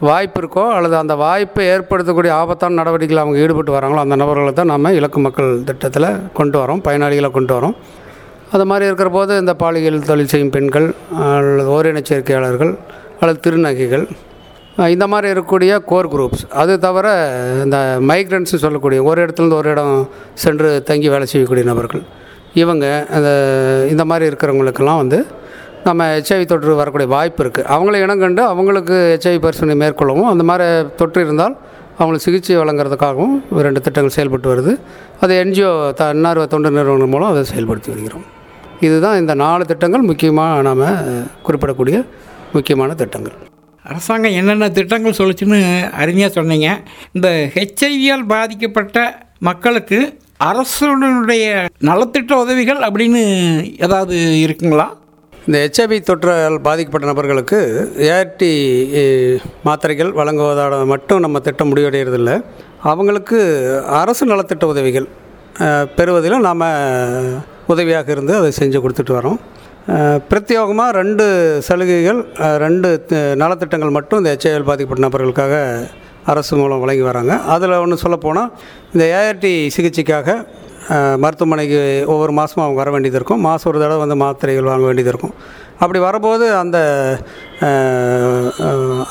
வாய்ப்பு இருக்கோ அல்லது அந்த வாய்ப்பை ஏற்படுத்தக்கூடிய ஆபத்தான நடவடிக்கைகள் அவங்க ஈடுபட்டு வராங்களோ அந்த நபர்களை தான் நம்ம இலக்கு மக்கள் திட்டத்தில் கொண்டு வரோம் பயனாளிகளை கொண்டு வரோம். அது மாதிரி இருக்கிற போது இந்த பாலியல் தொழில் செய்யும் பெண்கள் அல்லது ஓரின சேர்க்கையாளர்கள் அல்லது திருநகைகள் இந்த மாதிரி இருக்கக்கூடிய கோர் குரூப்ஸ் அது தவிர இந்த மைக்ரன்ட்ஸ் சொல்லக்கூடிய ஒரு இடத்துலேருந்து ஒரு இடம் சென்று தங்கி வேலை செய்யக்கூடிய நபர்கள். இவங்க அந்த இந்த மாதிரி இருக்கிறவங்களுக்கெல்லாம் வந்து நம்ம ஹெச்ஐவி தொற்று வரக்கூடிய வாய்ப்பு இருக்குது அவங்கள இனம் கண்டு அவங்களுக்கு ஹெச்ஐவி பரிசோதனை மேற்கொள்ளவும் அந்த மாதிரி தொற்று இருந்தால் அவங்களுக்கு சிகிச்சை வழங்குறதுக்காகவும் ரெண்டு திட்டங்கள் செயல்பட்டு வருது. அது என்ஜிஓ தன்னார்வ தொண்டு நிறுவனங்கள் மூலம் அதை செயல்படுத்தி வருகிறோம். இதுதான் இந்த நாலு திட்டங்கள் முக்கியமாக நாம் குறிப்பிடக்கூடிய முக்கியமான திட்டங்கள். அரசாங்கம் என்னென்ன திட்டங்கள் சொல்லுச்சுன்னு அருமையாக சொன்னீங்க. இந்த ஹெச்ஐவியால் பாதிக்கப்பட்ட மக்களுக்கு அரசுடைய நலத்திட்ட உதவிகள் அப்படின்னு ஏதாவது இருக்குங்களா? இந்த ஹெச்ஐவி தொற்றால் பாதிக்கப்பட்ட நபர்களுக்கு ஏஆர்டி மாத்திரைகள் வழங்குவதோட மட்டும் நம்ம திட்டம் முடிவடைகிறதில்ல. அவங்களுக்கு அரசு நலத்திட்ட உதவிகள் பெறுவதிலும் நாம் உதவியாக இருந்து அதை செஞ்சு கொடுத்துட்டு வரோம். பிரத்யோகமாக பிரத்யேகமாக ரெண்டு சலுகைகள் ரெண்டு நலத்திட்டங்கள் மட்டும் இந்த ஹெச்ஐவி பாதிக்கப்பட்ட நபர்களுக்காக அரசு மூலம் வழங்கி வராங்க. அதில் ஒன்று சொல்லப்போனால் இந்த ஏஆர்டி சிகிச்சைக்காக மருத்துவமனைக்கு ஒவ்வொரு மாதமும் அவங்க வர வேண்டியது இருக்கும். மாதம் ஒரு தடவை வந்து மாத்திரைகள் வாங்க வேண்டியது இருக்கும். அப்படி வரும்போது அந்த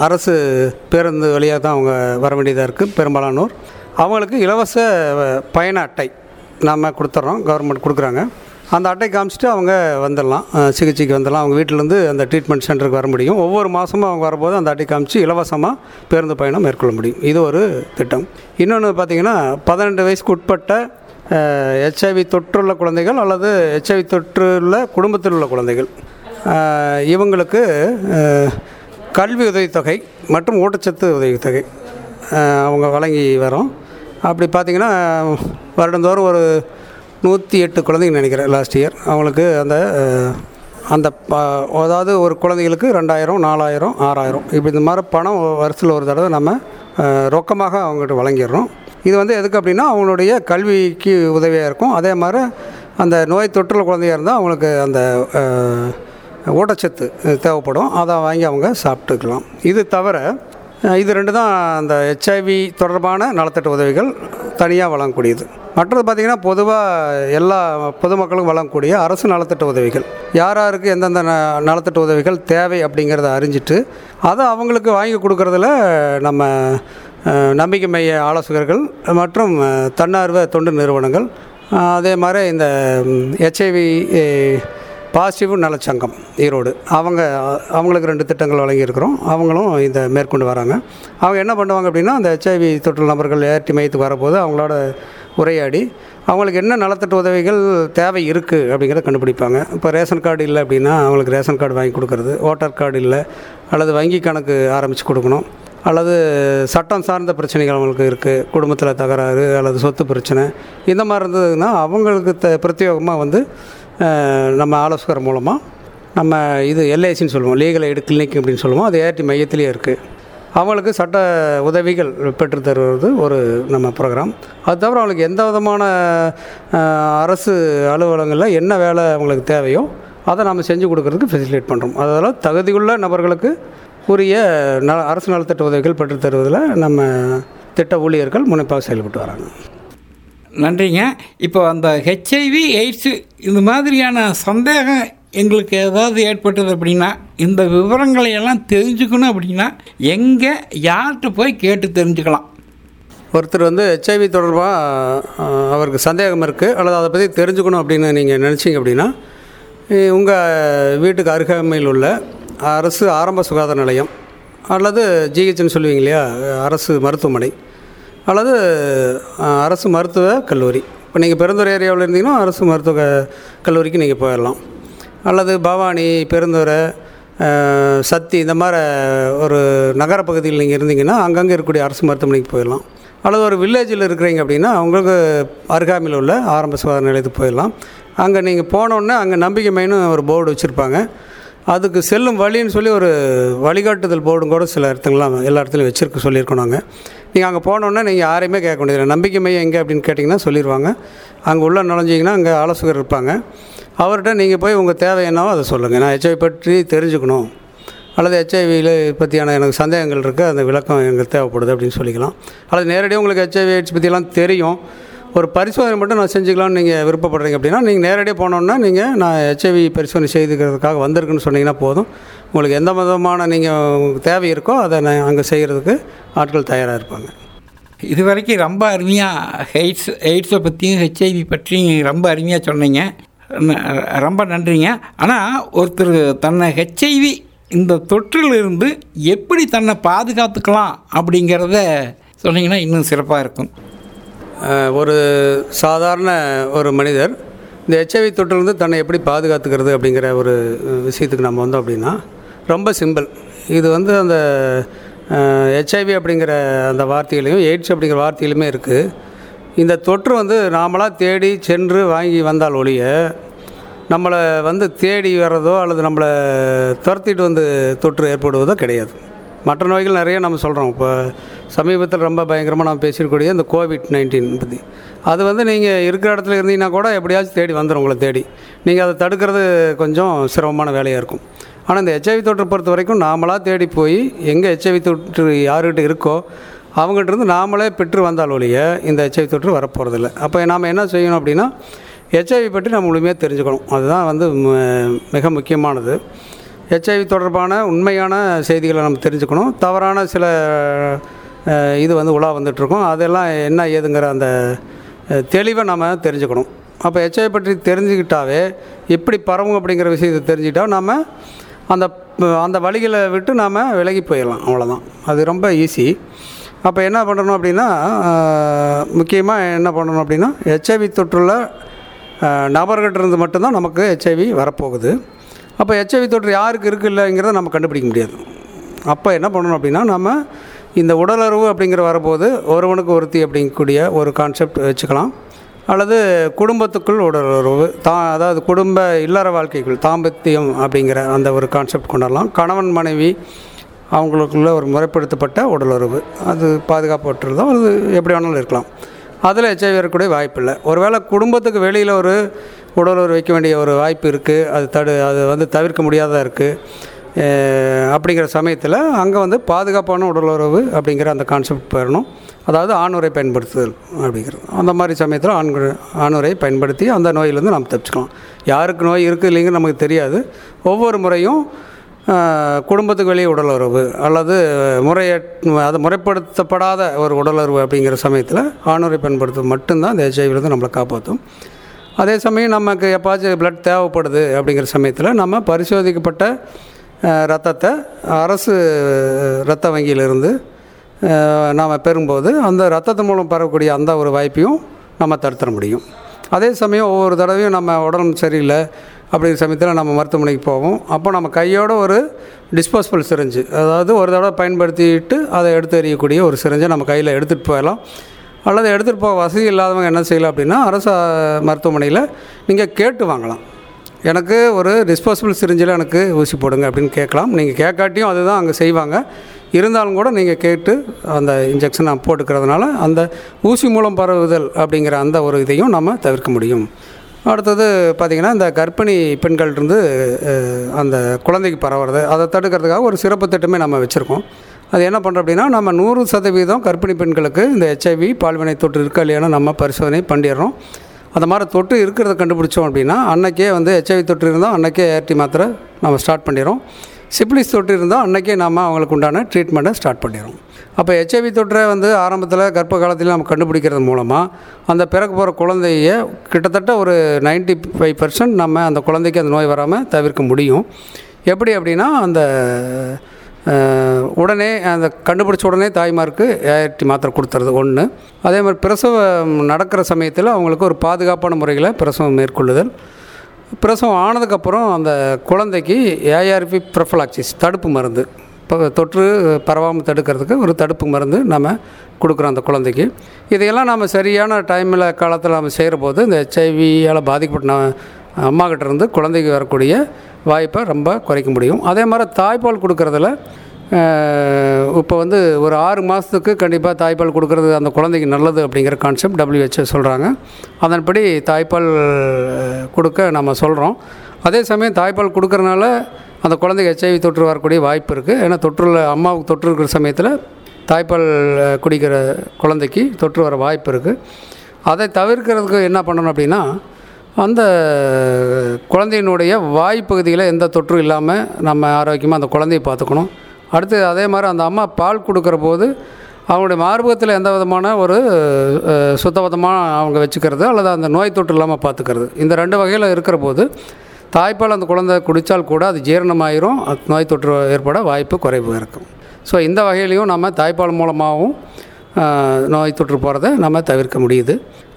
அரசு பேருந்து வழியாக தான் அவங்க வர வேண்டியதாக இருக்குது பெரும்பாலானோர். அவங்களுக்கு இலவச பயண அட்டை நாம் கொடுத்துட்றோம் கவர்மெண்ட் கொடுக்குறாங்க. அந்த அட்டை காமிச்சிட்டு அவங்க வந்துடலாம். சிகிச்சைக்கு வந்துடலாம். அவங்க வீட்டிலேருந்து அந்த ட்ரீட்மெண்ட் சென்டருக்கு வர முடியும். ஒவ்வொரு மாதமும் அவங்க வரும்போது அந்த அட்டை காமிச்சு இலவசமாக பேருந்து பயணம் மேற்கொள்ள முடியும். இது ஒரு திட்டம். இன்னொன்று பார்த்திங்கன்னா பதினெண்டு வயசுக்கு உட்பட்ட ஹெச்ஐவி தொற்றுள்ள குழந்தைகள் அல்லது ஹெச்ஐவி தொற்றுள்ள குடும்பத்தில் உள்ள குழந்தைகள். இவங்களுக்கு கல்வி உதவித்தொகை மற்றும் ஊட்டச்சத்து உதவித்தொகை அவங்க வழங்கி வரோம். அப்படி பார்த்திங்கன்னா வருடந்தோறும் ஒரு நூற்றி எட்டு குழந்தைங்க நினைக்கிறேன் லாஸ்ட் இயர் அவங்களுக்கு அந்த அந்த ப அதாவது ஒரு குழந்தைகளுக்கு ரெண்டாயிரம் நாலாயிரம் ஆறாயிரம். இப்போ இந்த மாதிரி பணம் வருஷத்தில் ஒரு தடவை நம்ம ரொக்கமாக அவங்ககிட்ட வழங்கிடுறோம். இது வந்து எதுக்கு அப்படின்னா அவங்களுடைய கல்விக்கு உதவியாக இருக்கும். அதே மாதிரி அந்த நோய் தொற்றுள்ள குழந்தையாக இருந்தால் அவங்களுக்கு அந்த ஊட்டச்சத்து தேவைப்படும். அதை வாங்கி அவங்க சாப்பிட்டுக்கலாம். இது தவிர இது ரெண்டு தான் அந்த ஹெச்ஐவி தொடர்பான நலத்திட்ட உதவிகள் தனியாக வழங்கக்கூடியது. மற்றது பார்த்திங்கன்னா பொதுவாக எல்லா பொதுமக்களுக்கும் வழங்கக்கூடிய அரசு நலத்திட்ட உதவிகள். யார் யாருக்கு எந்தெந்த ந நலத்திட்ட உதவிகள் தேவை அப்படிங்கிறத அறிஞ்சிட்டு அதை அவங்களுக்கு வாங்கி கொடுக்கறதுல நம்ம நம்பிக்கை மைய ஆலோசகர்கள் மற்றும் தன்னார்வ தொண்டு நிறுவனங்கள் அதே மாதிரி இந்த ஹெச்ஐவி பாசிட்டிவ் நலச்சங்கம் ஈரோடு. அவங்க அவங்களுக்கு ரெண்டு திட்டங்கள் வழங்கியிருக்கிறோம். அவங்களும் இந்த மேற்கொண்டு வராங்க. அவங்க என்ன பண்ணுவாங்க அப்படின்னா அந்த ஹெச்ஐவி தொற்று நபர்கள் ஏற்றி மையத்துக்கு வரபோது அவங்களோட உரையாடி அவங்களுக்கு என்ன நலத்திட்ட உதவிகள் தேவை இருக்குது அப்படிங்கிறத கண்டுபிடிப்பாங்க. இப்போ ரேஷன் கார்டு இல்லை அப்படின்னா அவங்களுக்கு ரேஷன் கார்டு வாங்கி கொடுக்குறது ஓட்டர் கார்டு இல்லை அல்லது வங்கி கணக்கு ஆரம்பித்து கொடுக்கணும் அல்லது சட்டம் சார்ந்த பிரச்சனைகள் அவங்களுக்கு இருக்குது குடும்பத்தில் தகராறு அல்லது சொத்து பிரச்சனை இந்த மாதிரி இருந்ததுன்னா அவங்களுக்கு த பிரத்யேகமாக வந்து நம்ம ஆலோசகர் மூலமாக நம்ம இது எல்ஐசின்னு சொல்லுவோம் லீகல் எய்டு கிளினிக் அப்படின்னு சொல்லுவோம் அது ஏஆர்டி மையத்திலேயே இருக்குது அவங்களுக்கு சட்ட உதவிகள் பெற்று தருவது ஒரு நம்ம ப்ரோக்ராம் அது தவிர அவங்களுக்கு எந்த விதமான அரசு அலுவலகங்களில் என்ன வேலை அவங்களுக்கு தேவையோ அதை நம்ம செஞ்சு கொடுக்கறதுக்கு ஃபெசிலிட்டேட் பண்ணுறோம் அதனால் தகுதியுள்ள நபர்களுக்கு உரிய ந அரசு நலத்திட்ட உதவிகள் பெற்று தருவதில் நம்ம திட்ட ஊழியர்கள் முனைப்பாக செயல்பட்டு வராங்க. நன்றிங்க. இப்போ அந்த ஹெச்ஐவி எய்ட்ஸு இந்த மாதிரியான சந்தேகம் எங்களுக்கு ஏதாவது ஏற்பட்டது அப்படின்னா இந்த விவரங்களை எல்லாம் தெரிஞ்சுக்கணும் அப்படின்னா எங்கே யார்கிட்ட போய் கேட்டு தெரிஞ்சுக்கலாம். ஒருத்தர் வந்து ஹெச்ஐவி தொடர்பாக அவருக்கு சந்தேகம் இருக்குது அல்லது அதை பற்றி தெரிஞ்சுக்கணும் அப்படின்னு நீங்கள் நினச்சிங்க அப்படின்னா உங்கள் வீட்டுக்கு அருகாமையில் உள்ள அரசு ஆரம்ப சுகாதார நிலையம் அல்லது ஜிஹெச்னு சொல்லுவீங்க இல்லையா அரசு மருத்துவமனை அல்லது அரசு மருத்துவ கல்லூரி. இப்போ நீங்கள் பெருந்துறை ஏரியாவில் இருந்தீங்கன்னா அரசு மருத்துவ க- கல்லூரிக்கு நீங்கள் போயிடலாம் அல்லது பவானி பெருந்துறை சத்தி இந்த மாதிரி ஒரு நகரப்பகுதியில் நீங்கள் இருந்தீங்கன்னா அங்கங்கே இருக்கக்கூடிய அரசு மருத்துவமனைக்கு போயிடலாம் அல்லது ஒரு வில்லேஜில் இருக்கிறீங்க அப்படின்னா அவங்களுக்கு அருகாமையில் உள்ள ஆரம்ப சுகாதார நிலையத்துக்கு போயிடலாம் அங்கே நீங்கள் போனோடனே அங்கே நம்பிக்கை மைன்னு ஒரு போர்டு வச்சுருப்பாங்க. அதுக்கு செல்லும் வழின்னு சொல்லி ஒரு வழிகாட்டுதல் போர்டும் கூட சில இடத்துங்களாம் எல்லா இடத்துலையும் வச்சுருக்க சொல்லியிருக்கோம் நாங்கள் நீங்கள் அங்கே போனோன்னே நீங்கள் யாரையுமே கேட்க வேண்டியதில்லை. நம்பிக்கை மையம் எங்கே அப்படின்னு கேட்டிங்கன்னா சொல்லிடுவாங்க அங்கே உள்ளே நுழைஞ்சிங்கன்னா அங்கே ஆலோசகர் இருப்பாங்க. அவர்கிட்ட நீங்கள் போய் உங்கள் தேவை என்னவோ அதை சொல்லுங்கள் நான் ஹெச்ஐவி பற்றி தெரிஞ்சுக்கணும். அல்லது ஹெச்ஐவியில் பற்றியான எனக்கு சந்தேகங்கள் இருக்குது அந்த விளக்கம் எங்களுக்கு தேவைப்படுது அப்படின்னு சொல்லிக்கலாம். அல்லது நேரடியாக உங்களுக்கு ஹெச்ஐவி எய்ட்ஸ் பற்றியெல்லாம் தெரியும். ஒரு பரிசோதனை மட்டும் நான் செஞ்சுக்கலாம்னு நீங்கள் விருப்பப்படுறீங்க அப்படின்னா நீங்கள் நேரடியாக போனோன்னா நீங்கள் நான் ஹெச்ஐவி பரிசோதனை செய்துக்கிறதுக்காக வந்திருக்குன்னு சொன்னீங்கன்னா போதும். உங்களுக்கு எந்த விதமான நீங்கள் தேவை இருக்கோ அதை நான் அங்கே செய்கிறதுக்கு ஆட்கள் தயாராக இருப்பாங்க. இது வரைக்கும் ரொம்ப அருமையாக எய்ட்ஸ் எய்ட்ஸை பற்றியும் ஹெச்ஐவி பற்றியும் ரொம்ப அருமையாக சொன்னீங்க. ரொம்ப நன்றிங்க. ஆனால் ஒருத்தர் தன்னை ஹெச்ஐவி இந்த தொற்றிலிருந்து எப்படி தன்னை பாதுகாத்துக்கலாம் அப்படிங்கிறத சொன்னீங்கன்னா இன்னும் சிறப்பாக இருக்கும். ஒரு சாதாரண ஒரு மனிதர் இந்த ஹெச்ஐவி தொற்றிலிருந்து தன்னை எப்படி பாதுகாத்துக்கிறது அப்படிங்கிற ஒரு விஷயத்துக்கு நம்ம வந்தோம் அப்படின்னா ரொம்ப சிம்பிள். இது வந்து அந்த ஹெச்ஐவி அப்படிங்கிற அந்த வார்த்தையிலையும் எய்ட்ஸ் அப்படிங்கிற வார்த்தையிலுமே இருக்குது இந்த தொற்று வந்து நாமளாக தேடி சென்று வாங்கி வந்தால் ஒழிய நம்மளை வந்து தேடி வர்றதோ அல்லது நம்மளை துரத்திட்டு வந்து தொற்று ஏற்படுவதோ கிடையாது. மற்ற நோய்கள் நிறைய நம்ம சொல்கிறோம் இப்போ சமீபத்தில் ரொம்ப பயங்கரமாக நம்ம பேசியிருக்கக்கூடிய இந்த கோவிட் நைன்டீன் பற்றி அது வந்து நீங்கள் இருக்கிற இடத்துல இருந்தீங்கன்னா கூட எப்படியாச்சும் தேடி வந்துடும் உங்களை தேடி. நீங்கள் அதை தடுக்கிறது கொஞ்சம் சிரமமான வேலையாக இருக்கும். ஆனால் இந்த ஹெச்ஐவி தொற்று பொறுத்த வரைக்கும் நாமளாக தேடி போய் எங்கே ஹெச்ஐவி தொற்று யாருக்கிட்ட இருக்கோ அவங்ககிட்ட இருந்து நாமளே பெற்று வந்தால் ஒழிய இந்த ஹெச்ஐவி தொற்று வரப்போகிறதில்ல அப்போ நாம் என்ன செய்யணும் அப்படின்னா ஹெச்ஐவி பற்றி நம்ம முழுமையாக தெரிஞ்சுக்கணும். அதுதான் வந்து மிக முக்கியமானது. ஹெச்ஐவி தொடர்பான உண்மையான செய்திகளை நம்ம தெரிஞ்சுக்கணும். தவறான சில இது வந்து உலா வந்துட்டுருக்கோம். அதெல்லாம் என்ன ஏதுங்கிற அந்த தெளிவை நம்ம தெரிஞ்சுக்கணும். அப்போ ஹெச்ஐவி பற்றி தெரிஞ்சுக்கிட்டாவே எப்படி பரவும் அப்படிங்கிற விஷயத்தை தெரிஞ்சுக்கிட்டா நம்ம அந்த அந்த வழிகளை விட்டு நாம் விலகி போயிடலாம். அவ்வளோதான் அது ரொம்ப ஈஸி அப்போ என்ன பண்ணணும் அப்படின்னா முக்கியமாக என்ன பண்ணணும் அப்படின்னா ஹெச்ஐவி தொற்றுள்ள நபர்கிட்ட இருந்து மட்டும்தான் நமக்கு ஹெச்ஐவி வரப்போகுது. அப்போ ஹெச்ஐவி தொற்று யாருக்கு இருக்குது இல்லைங்கிறத நம்ம கண்டுபிடிக்க முடியாது. அப்போ என்ன பண்ணணும் அப்படின்னா நம்ம இந்த உடலுறவு அப்படிங்கிற வரபோது ஒருவனுக்கு ஒருத்தி அப்படிங்கக்கூடிய ஒரு கான்செப்ட் வச்சுக்கலாம். அல்லது குடும்பத்துக்குள் உடலுறவு தா அதாவது குடும்ப இல்லற வாழ்க்கைக்குள் தாம்பத்தியம் அப்படிங்கிற அந்த ஒரு கான்செப்ட் கொண்டாடலாம் கணவன் மனைவி அவங்களுக்குள்ள ஒரு முறைப்படுத்தப்பட்ட உடலுறவு அது பாதுகாப்பற்றதோ அது எப்படி வேணாலும் இருக்கலாம். அதில் ஹெச்ஐவி வரக்கூடிய வாய்ப்பு இல்லை ஒருவேளை குடும்பத்துக்கு வெளியில் ஒரு உடலுறவு வைக்க வேண்டிய ஒரு வாய்ப்பு இருக்குது அது தடு அது வந்து தவிர்க்க முடியாததாக இருக்குது அப்படிங்கிற சமயத்தில் அங்கே வந்து பாதுகாப்பான உடலுறவு அப்படிங்கிற அந்த கான்செப்ட் பெறணும். அதாவது ஆணுரை பயன்படுத்துதல் அப்படிங்கிறது. அந்த மாதிரி சமயத்தில் ஆண்கள் ஆணுரை பயன்படுத்தி அந்த நோயிலேருந்து நாம் தப்பிச்சுக்கலாம். யாருக்கு நோய் இருக்குது இல்லைங்கிறது நமக்கு தெரியாது. ஒவ்வொரு முறையும் குடும்பத்துக்கு வெளியே உடலுறவு அல்லது முறைய அது முறைப்படுத்தப்படாத ஒரு உடலுறவு அப்படிங்கிற சமயத்தில் ஆணுரை பயன்படுத்துவது மட்டும்தான் இந்த ஹெச்ஐவிலேருந்து நம்மளை காப்பாற்றும். அதே சமயம் நமக்கு எப்பாச்சும் பிளட் தேவைப்படுது அப்படிங்கிற சமயத்தில் நம்ம பரிசோதிக்கப்பட்ட ரத்தத்தை அரசு இரத்த வங்கியிலிருந்து நாம் பெறும்போது அந்த ரத்தத்து மூலம் பெறக்கூடிய அந்த ஒரு வாய்ப்பையும் நம்ம தடுத்துட முடியும். அதே சமயம் ஒவ்வொரு தடவையும் நம்ம உடம்பு சரியில்லை அப்படிங்கிற சமயத்தில் நம்ம மருத்துவமனைக்கு போவோம். அப்போ நம்ம கையோட ஒரு டிஸ்போசபிள் சிரிஞ்சு அதாவது ஒரு தடவை பயன்படுத்திட்டு அதை எடுத்து எறியக்கூடிய ஒரு சிரிஞ்சை நம்ம கையில் எடுத்துகிட்டு போயிடலாம். அல்லது எடுத்துகிட்டு போக வசதி இல்லாதவங்க என்ன செய்யலாம் அப்படின்னா அரசு மருத்துவமனையில் நீங்கள் கேட்டு வாங்கலாம். எனக்கு ஒரு டிஸ்போசபிள் சிரிஞ்சில் எனக்கு ஊசி போடுங்க அப்படின்னு கேட்கலாம். நீங்கள் கேட்காட்டியும் அதுதான் அங்கே செய்வாங்க. இருந்தாலும் கூட நீங்கள் கேட்டு அந்த இன்ஜெக்ஷன் நான் போட்டுக்கிறதுனால அந்த ஊசி மூலம் பரவுதல் அப்படிங்கிற அந்த ஒரு இதையும் நம்ம தவிர்க்க முடியும். அடுத்தது பார்த்திங்கன்னா இந்த கர்ப்பிணி பெண்கள் இருந்து அந்த குழந்தைக்கு பரவுறது அதை தடுக்கிறதுக்காக ஒரு சிறப்பு திட்டமே நம்ம வச்சுருக்கோம். அது என்ன பண்ணுறோம் அப்படின்னா நம்ம நூறு சதவீதம் கர்ப்பிணி பெண்களுக்கு இந்த ஹெச்ஐவி பால்வினை தொற்று இருக்கா இல்லையான்னு நம்ம பரிசோதனை பண்ணிடுறோம். அந்த மாதிரி தொற்று இருக்கிறத கண்டுபிடிச்சோம் அப்படின்னா அன்றைக்கே வந்து ஹெச்ஐவி தொற்று இருந்தால் அன்றைக்கே ஏஆர்டி மாத்திரை நம்ம ஸ்டார்ட் பண்ணிடுறோம். சிப்ளிஸ் தொற்று இருந்தால் அன்றைக்கே நாம் அவங்களுக்கு உண்டான ட்ரீட்மெண்ட்டை ஸ்டார்ட் பண்ணிடுறோம். அப்போ ஹெச்ஐவி தொற்றை வந்து ஆரம்பத்தில் கர்ப்ப காலத்தில் நம்ம கண்டுபிடிக்கிறது மூலமாக அந்த பிறக்க போகிற குழந்தைய கிட்டத்தட்ட ஒரு 95% ஃபைவ் பர்சன்ட் நம்ம அந்த குழந்தைக்கு அந்த நோய் வராமல் தவிர்க்க முடியும். எப்படி அப்படின்னா அந்த உடனே அந்த கண்டுபிடிச்ச உடனே தாய்மாருக்கு ஏஆர்டி மாத்திரை கொடுத்துறது ஒன்று அதே மாதிரி பிரசவம் நடக்கிற சமயத்தில் அவங்களுக்கு ஒரு பாதுகாப்பான முறையில் பிரசவம் மேற்கொள்ளுதல். பிரசவம் ஆனதுக்கப்புறம் அந்த குழந்தைக்கு ஏஆர்பி ப்ரொஃபலாக்சிஸ் தடுப்பு மருந்து. இப்போ தொற்று பரவாமல் தடுக்கிறதுக்கு ஒரு தடுப்பு மருந்து நம்ம கொடுக்குறோம் அந்த குழந்தைக்கு. இதையெல்லாம் நம்ம சரியான டைமில் காலத்தில் நம்ம செய்கிற போது இந்த ஹெச்ஐவியால் பாதிக்கப்பட்ட அம்மாக்கிட்டேருந்து குழந்தைக்கு வரக்கூடிய வாய்ப்பை ரொம்ப குறைக்க முடியும். அதே மாதிரி தாய்ப்பால் கொடுக்குறதுல இப்போ வந்து ஒரு ஆறு மாதத்துக்கு கண்டிப்பாக தாய்ப்பால் கொடுக்குறது அந்த குழந்தைக்கு நல்லது அப்படிங்கிற கான்செப்ட் டபிள்யூஹெச்ஓ சொல்கிறாங்க அதன்படி தாய்ப்பால் கொடுக்க நம்ம சொல்கிறோம் அதே சமயம் தாய்ப்பால் கொடுக்குறனால அந்த குழந்தைக்கு ஹெச்ஐவி தொற்று வரக்கூடிய வாய்ப்பு இருக்குது ஏன்னா தொற்றுல அம்மாவுக்கு தொற்று இருக்கிற சமயத்தில் தாய்ப்பால் குடிக்கிற குழந்தைக்கு தொற்று வர வாய்ப்பு இருக்குது அதை தவிர்க்கிறதுக்கு என்ன பண்ணணும் அப்படின்னா அந்த குழந்தையினுடைய வாய் பகுதியில் எந்த தொற்றும் இல்லாமல் நம்ம ஆரோக்கியமாக அந்த குழந்தையை பார்த்துக்கணும். அடுத்து அதே மாதிரி அந்த அம்மா பால் கொடுக்குற போது அவங்களுடைய மார்பகத்தில் எந்த விதமான ஒரு சுத்தபத்தமாக அவங்க வச்சுக்கிறது அல்லது அந்த நோய் தொற்று இல்லாமல் பார்த்துக்கிறது. இந்த ரெண்டு வகையில் இருக்கிற போது தாய்ப்பால் அந்த குழந்தை குடித்தால் கூட அது ஜீரணமாயிரும் அது நோய் தொற்று ஏற்பட வாய்ப்பு குறைவு இருக்கும். ஸோ இந்த வகையிலையும் நம்ம தாய்ப்பால் மூலமாகவும் நோய் தொற்று போகிறத நம்ம தவிர்க்க முடியுது.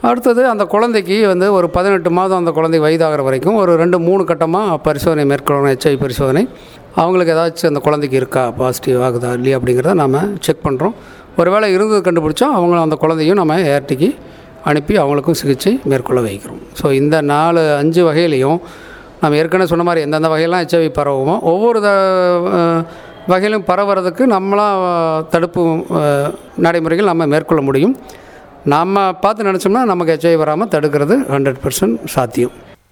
அடுத்தது அந்த குழந்தைக்கு வந்து ஒரு பதினெட்டு மாதம் அந்த குழந்தை வயதாகிற வரைக்கும் ஒரு ரெண்டு மூணு கட்டமாக பரிசோதனை மேற்கொள்ளணும் ஹெச்ஐவி பரிசோதனை. அவங்களுக்கு ஏதாச்சும் அந்த குழந்தைக்கு இருக்கா? பாசிட்டிவ் ஆகுதா? இல்லையா? அப்படிங்கிறத நம்ம செக் பண்ணுறோம் ஒருவேளை இருந்தது கண்டுபிடிச்சோம் அவங்க அந்த குழந்தையும் நம்ம ஏர்டிக்கு அனுப்பி அவங்களுக்கும் சிகிச்சை மேற்கொள்ள வைக்கிறோம். ஸோ இந்த நாலு அஞ்சு வகையிலையும் நம்ம ஏற்கனவே சொன்ன மாதிரி எந்தெந்த வகையெல்லாம் ஹெச்ஐவி பரவுமோ ஒவ்வொரு த வகையிலும் பரவுறதுக்கு நம்மளாம் தடுப்பு நடைமுறைகள் நம்ம மேற்கொள்ள முடியும். நம்ம பார்த்து நினச்சோம்னா நமக்கு ஹெச்ஐ வராமல் தடுக்கிறது ஹண்ட்ரட் பர்சன்ட் சாத்தியம்.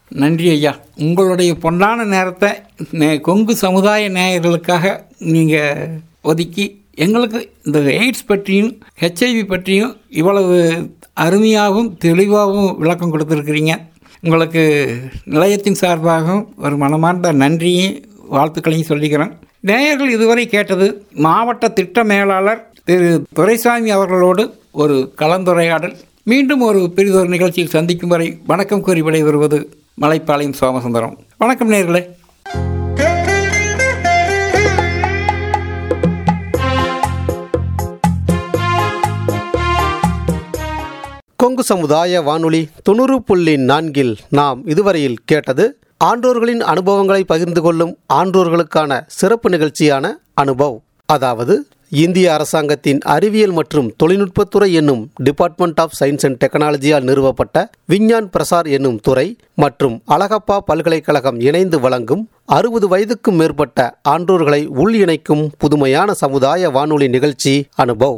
நன்றி ஐயா. உங்களுடைய பொன்னான நேரத்தை நே- கொங்கு சமுதாய நேயர்களுக்காக நீங்கள் ஒதுக்கி எங்களுக்கு இந்த எய்ட்ஸ் பற்றியும் ஹெச்ஐவி பற்றியும் இவ்வளவு அருமையாகவும் தெளிவாகவும் விளக்கம் கொடுத்துருக்கிறீங்க. உங்களுக்கு நிலையத்தின் சார்பாகவும் ஒரு மனமார்ந்த நன்றியும் வாழ்த்துக்களையும் சொல்லிக்கிறேன். நேயர்கள் இதுவரை கேட்டது மாவட்ட திட்ட மேலாளர் திரு துரைசாமி அவர்களோடு ஒரு கலந்துரையாடல். மீண்டும் ஒரு பெரிதொரு நிகழ்ச்சியில் சந்திக்கும் வரை வணக்கம் கூறி விடைபெறுவது மலைப்பாளையம் சோமசுந்தரம். வணக்கம் நேர்களே கொங்கு சமுதாய வானொலி தொண்ணூறு புள்ளி நான்கில் நாம் இதுவரையில் கேட்டது ஆன்றோர்களின் அனுபவங்களை பகிர்ந்து கொள்ளும் ஆன்றோர்களுக்கான சிறப்பு நிகழ்ச்சியான அனுபவ். அதாவது இந்திய அரசாங்கத்தின் அறிவியல் மற்றும் தொழில்நுட்பத்துறை என்னும் டிபார்ட்மெண்ட் ஆஃப் சயின்ஸ் அண்ட் டெக்னாலஜியால் நிறுவப்பட்ட விஞ்ஞான் பிரசார் என்னும் துறை மற்றும் அழகப்பா பல்கலைக்கழகம் இணைந்து வழங்கும் அறுபது வயதுக்கும் மேற்பட்ட ஆன்றோர்களை உள் இணைக்கும் புதுமையான சமுதாய வானொலி நிகழ்ச்சி அனுபவ்.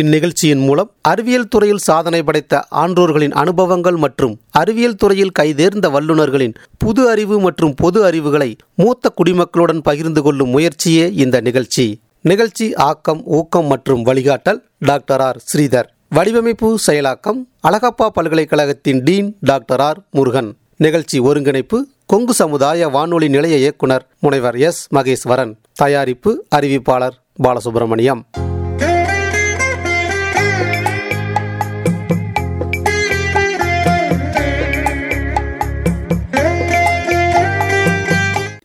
இந்நிகழ்ச்சியின் மூலம் அறிவியல் துறையில் சாதனை படைத்த ஆன்றோர்களின் அனுபவங்கள் மற்றும் அறிவியல் துறையில் கைதேர்ந்த வல்லுநர்களின் புது அறிவு மற்றும் பொது அறிவுகளை மூத்த குடிமக்களுடன் பகிர்ந்து கொள்ளும் முயற்சியே இந்த நிகழ்ச்சி. நிகழ்ச்சி ஆக்கம் ஊக்கம் மற்றும் வழிகாட்டல் டாக்டர் ஆர். ஸ்ரீதர். வடிவமைப்பு செயலாக்கம் அழகப்பா பல்கலைக்கழகத்தின் டீன் டாக்டர் ஆர். முருகன். நிகழ்ச்சி ஒருங்கிணைப்பு கொங்கு சமுதாய வானொலி நிலைய இயக்குனர் முனைவர் எஸ். மகேஸ்வரன். தயாரிப்பு அறிவிப்பாளர் பாலசுப்ரமணியம்.